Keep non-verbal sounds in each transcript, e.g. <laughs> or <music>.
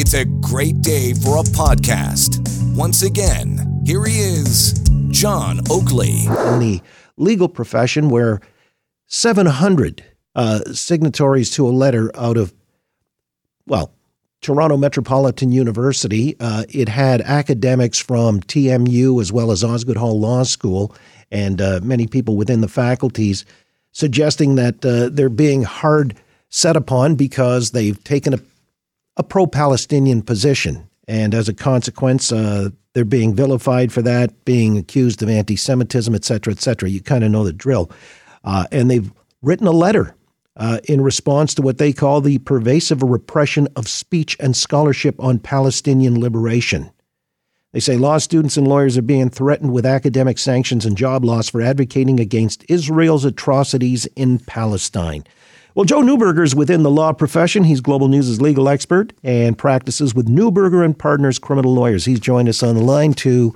It's a great day for a podcast. Once again, here he is, John Oakley. In the legal profession, where 700 uh, signatories to a letter out of, well, Toronto Metropolitan University. Uh, it had academics from TMU as well as Osgoode Hall Law School and uh, many people within the faculties suggesting that uh, they're being hard set upon because they've taken a, a pro Palestinian position. And as a consequence, uh, they're being vilified for that, being accused of anti Semitism, et cetera, et cetera. You kind of know the drill. Uh, and they've written a letter uh, in response to what they call the pervasive repression of speech and scholarship on Palestinian liberation. They say law students and lawyers are being threatened with academic sanctions and job loss for advocating against Israel's atrocities in Palestine. Well, Joe Neuberger is within the law profession. He's Global News' legal expert and practices with Neuberger and Partners Criminal Lawyers. He's joined us on the line to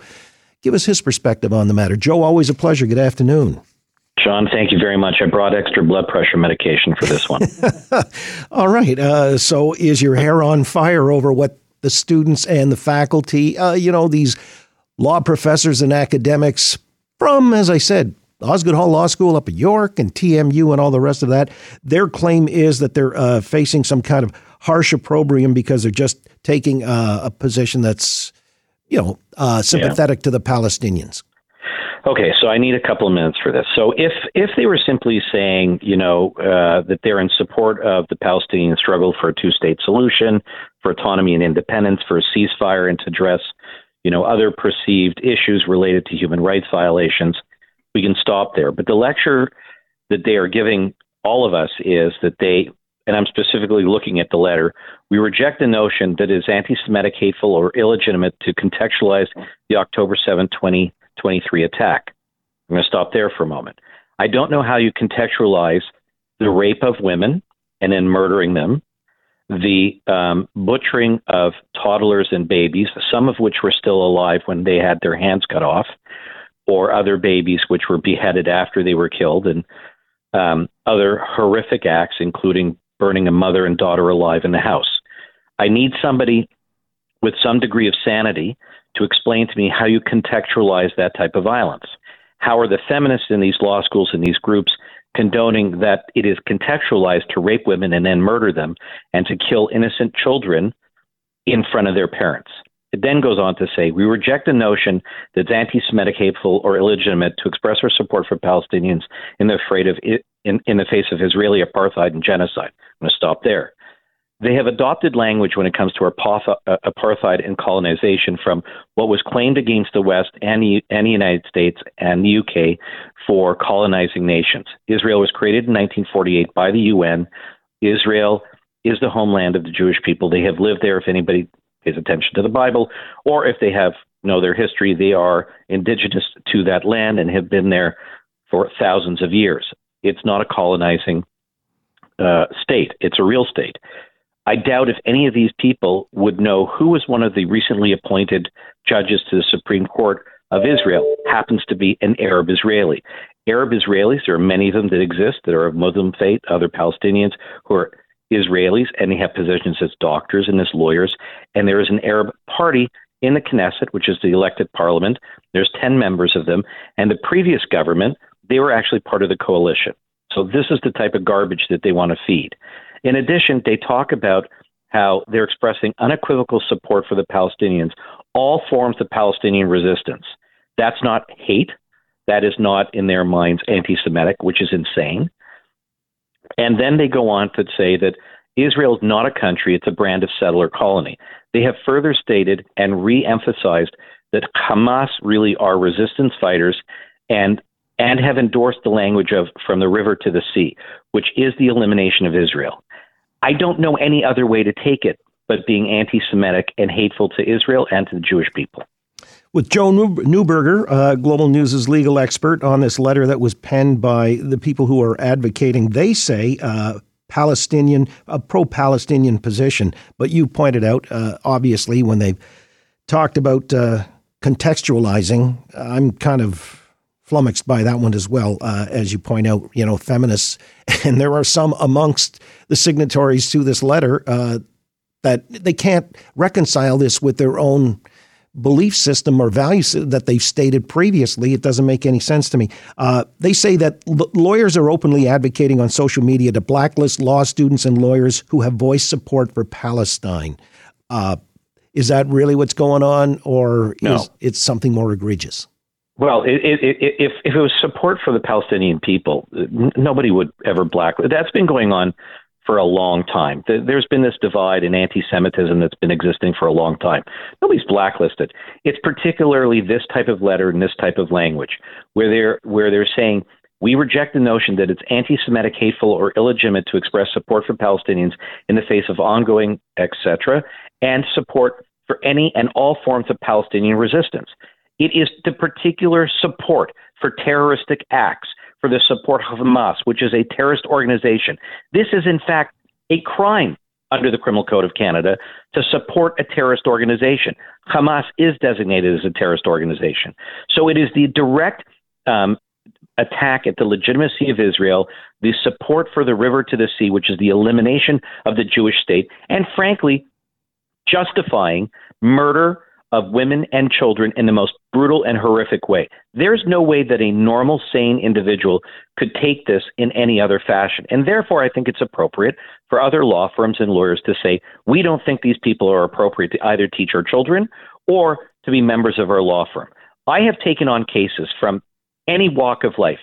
give us his perspective on the matter. Joe, always a pleasure. Good afternoon. John, thank you very much. I brought extra blood pressure medication for this one. <laughs> All right. Uh, so, is your hair on fire over what the students and the faculty, uh, you know, these law professors and academics from, as I said, Osgoode Hall Law School up at York and TMU and all the rest of that. Their claim is that they're uh, facing some kind of harsh opprobrium because they're just taking uh, a position that's, you know, uh, sympathetic yeah. to the Palestinians. Okay, so I need a couple of minutes for this. So if if they were simply saying, you know, uh, that they're in support of the Palestinian struggle for a two-state solution, for autonomy and independence, for a ceasefire, and to address, you know, other perceived issues related to human rights violations, we can stop there. But the lecture that they are giving all of us is that they, and I'm specifically looking at the letter, we reject the notion that it is anti-Semitic, hateful, or illegitimate to contextualize the October 7, 2023 attack. I'm going to stop there for a moment. I don't know how you contextualize the rape of women and then murdering them, the um, butchering of toddlers and babies, some of which were still alive when they had their hands cut off, or other babies which were beheaded after they were killed, and um, other horrific acts, including burning a mother and daughter alive in the house. I need somebody with some degree of sanity to explain to me how you contextualize that type of violence. How are the feminists in these law schools and these groups condoning that it is contextualized to rape women and then murder them and to kill innocent children in front of their parents? It then goes on to say, we reject the notion that it's anti-Semitic, hateful, or illegitimate to express our support for Palestinians in the, of, in, in the face of Israeli apartheid and genocide. I'm going to stop there. They have adopted language when it comes to uh, apartheid and colonization from what was claimed against the West and the, and the United States and the UK for colonizing nations. Israel was created in 1948 by the UN. Israel is the homeland of the Jewish people. They have lived there, if anybody pays attention to the Bible, or if they have know their history, they are indigenous to that land and have been there for thousands of years. It's not a colonizing uh, state; it's a real state. I doubt if any of these people would know who was one of the recently appointed judges to the Supreme Court of Israel happens to be an Arab Israeli. Arab Israelis, there are many of them that exist that are of Muslim faith, other Palestinians who are Israelis, and they have positions as doctors and as lawyers. And there is an Arab party in the Knesset, which is the elected parliament. There's 10 members of them. And the previous government, they were actually part of the coalition. So this is the type of garbage that they want to feed. In addition, they talk about how they're expressing unequivocal support for the Palestinians, all forms of Palestinian resistance. That's not hate. That is not, in their minds, anti Semitic, which is insane. And then they go on to say that Israel is not a country, it's a brand of settler colony. They have further stated and re emphasized that Hamas really are resistance fighters and and have endorsed the language of from the river to the sea, which is the elimination of Israel. I don't know any other way to take it but being anti Semitic and hateful to Israel and to the Jewish people. With Joe Neuberger, uh, Global News' legal expert, on this letter that was penned by the people who are advocating, they say, uh, Palestinian, a pro Palestinian position. But you pointed out, uh, obviously, when they talked about uh, contextualizing, I'm kind of flummoxed by that one as well, uh, as you point out, you know, feminists. <laughs> And there are some amongst the signatories to this letter uh, that they can't reconcile this with their own belief system or values that they've stated previously. It doesn't make any sense to me. Uh, they say that l- lawyers are openly advocating on social media to blacklist law students and lawyers who have voiced support for Palestine. Uh, is that really what's going on, or no. is it something more egregious? Well, it, it, it, if if it was support for the Palestinian people, nobody would ever black. That's been going on for a long time. There's been this divide in anti-Semitism that's been existing for a long time. Nobody's blacklisted. It's particularly this type of letter and this type of language where they're where they're saying we reject the notion that it's anti-Semitic, hateful, or illegitimate to express support for Palestinians in the face of ongoing, etc., and support for any and all forms of Palestinian resistance. It is the particular support for terroristic acts for the support of Hamas, which is a terrorist organization. This is, in fact, a crime under the Criminal Code of Canada to support a terrorist organization. Hamas is designated as a terrorist organization. So it is the direct um, attack at the legitimacy of Israel, the support for the river to the sea, which is the elimination of the Jewish state, and frankly, justifying murder of women and children in the most brutal and horrific way. There's no way that a normal, sane individual could take this in any other fashion. And therefore, I think it's appropriate for other law firms and lawyers to say, we don't think these people are appropriate to either teach our children or to be members of our law firm. I have taken on cases from any walk of life.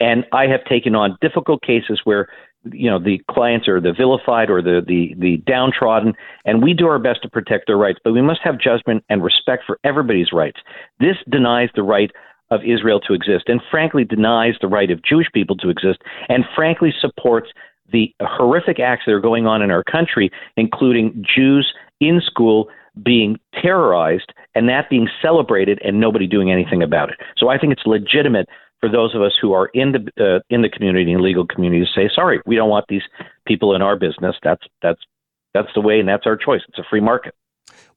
And I have taken on difficult cases where you know the clients are the vilified or the, the the downtrodden and we do our best to protect their rights but we must have judgment and respect for everybody's rights. This denies the right of Israel to exist and frankly denies the right of Jewish people to exist and frankly supports the horrific acts that are going on in our country including Jews in school being terrorized and that being celebrated and nobody doing anything about it. So i think it's legitimate for those of us who are in the uh, in the community and legal community to say, sorry, we don't want these people in our business. That's that's that's the way, and that's our choice. It's a free market.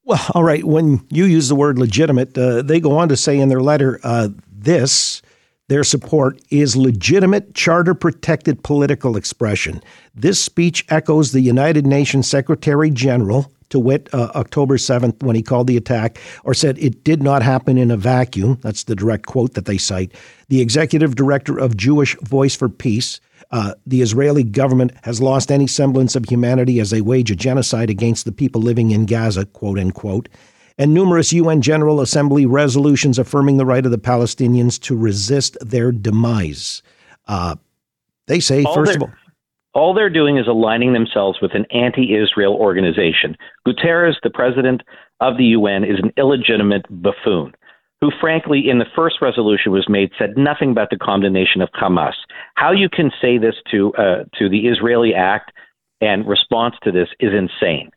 Well, all right. When you use the word legitimate, uh, they go on to say in their letter, uh, this their support is legitimate charter protected political expression. This speech echoes the United Nations Secretary General to wit, uh, October 7th, when he called the attack, or said it did not happen in a vacuum. That's the direct quote that they cite. The executive director of Jewish Voice for Peace, uh, the Israeli government has lost any semblance of humanity as they wage a genocide against the people living in Gaza, quote unquote, and numerous UN General Assembly resolutions affirming the right of the Palestinians to resist their demise. Uh, they say, all first of all, all they're doing is aligning themselves with an anti Israel organization. Guterres, the president of the UN, is an illegitimate buffoon who, frankly, in the first resolution was made, said nothing about the condemnation of Hamas. How you can say this to uh, to the Israeli act and response to this is insane.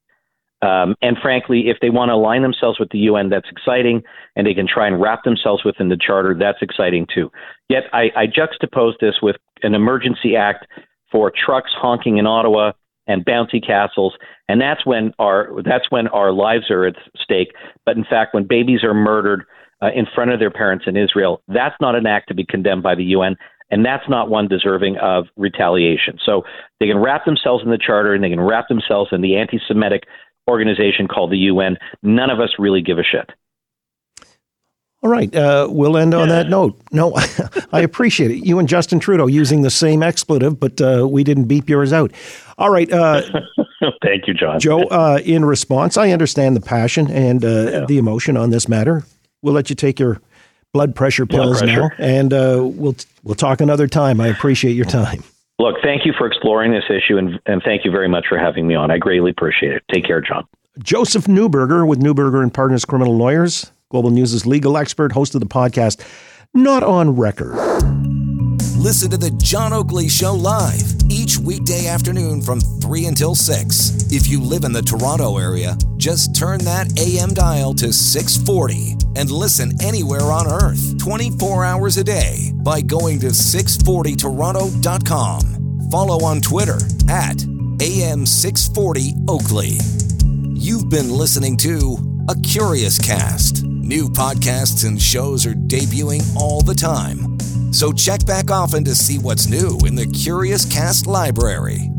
Um, and frankly, if they want to align themselves with the UN, that's exciting, and they can try and wrap themselves within the charter, that's exciting too. Yet I, I juxtapose this with an emergency act for trucks honking in Ottawa and bouncy castles, and that's when our that's when our lives are at stake. But in fact, when babies are murdered uh, in front of their parents in Israel, that's not an act to be condemned by the UN, and that's not one deserving of retaliation. So they can wrap themselves in the charter, and they can wrap themselves in the anti-Semitic organization called the UN. None of us really give a shit. All right, uh, we'll end on that note. No, <laughs> I appreciate it. You and Justin Trudeau using the same expletive, but uh, we didn't beep yours out. All right. Uh, <laughs> Thank you, John. Joe, uh, in response, I understand the passion and uh, yeah. the emotion on this matter. We'll let you take your blood pressure pills blood pressure. now, and uh, we'll we'll talk another time. I appreciate your time. Look, thank you for exploring this issue, and, and thank you very much for having me on. I greatly appreciate it. Take care, John. Joseph Neuberger with Neuberger and Partners Criminal Lawyers. Global News' legal expert, host of the podcast, Not on Record. Listen to the John Oakley Show live each weekday afternoon from 3 until 6. If you live in the Toronto area, just turn that AM dial to 640 and listen anywhere on earth 24 hours a day by going to 640toronto.com. Follow on Twitter at AM640 Oakley. You've been listening to A Curious Cast. New podcasts and shows are debuting all the time. So check back often to see what's new in the Curious Cast library.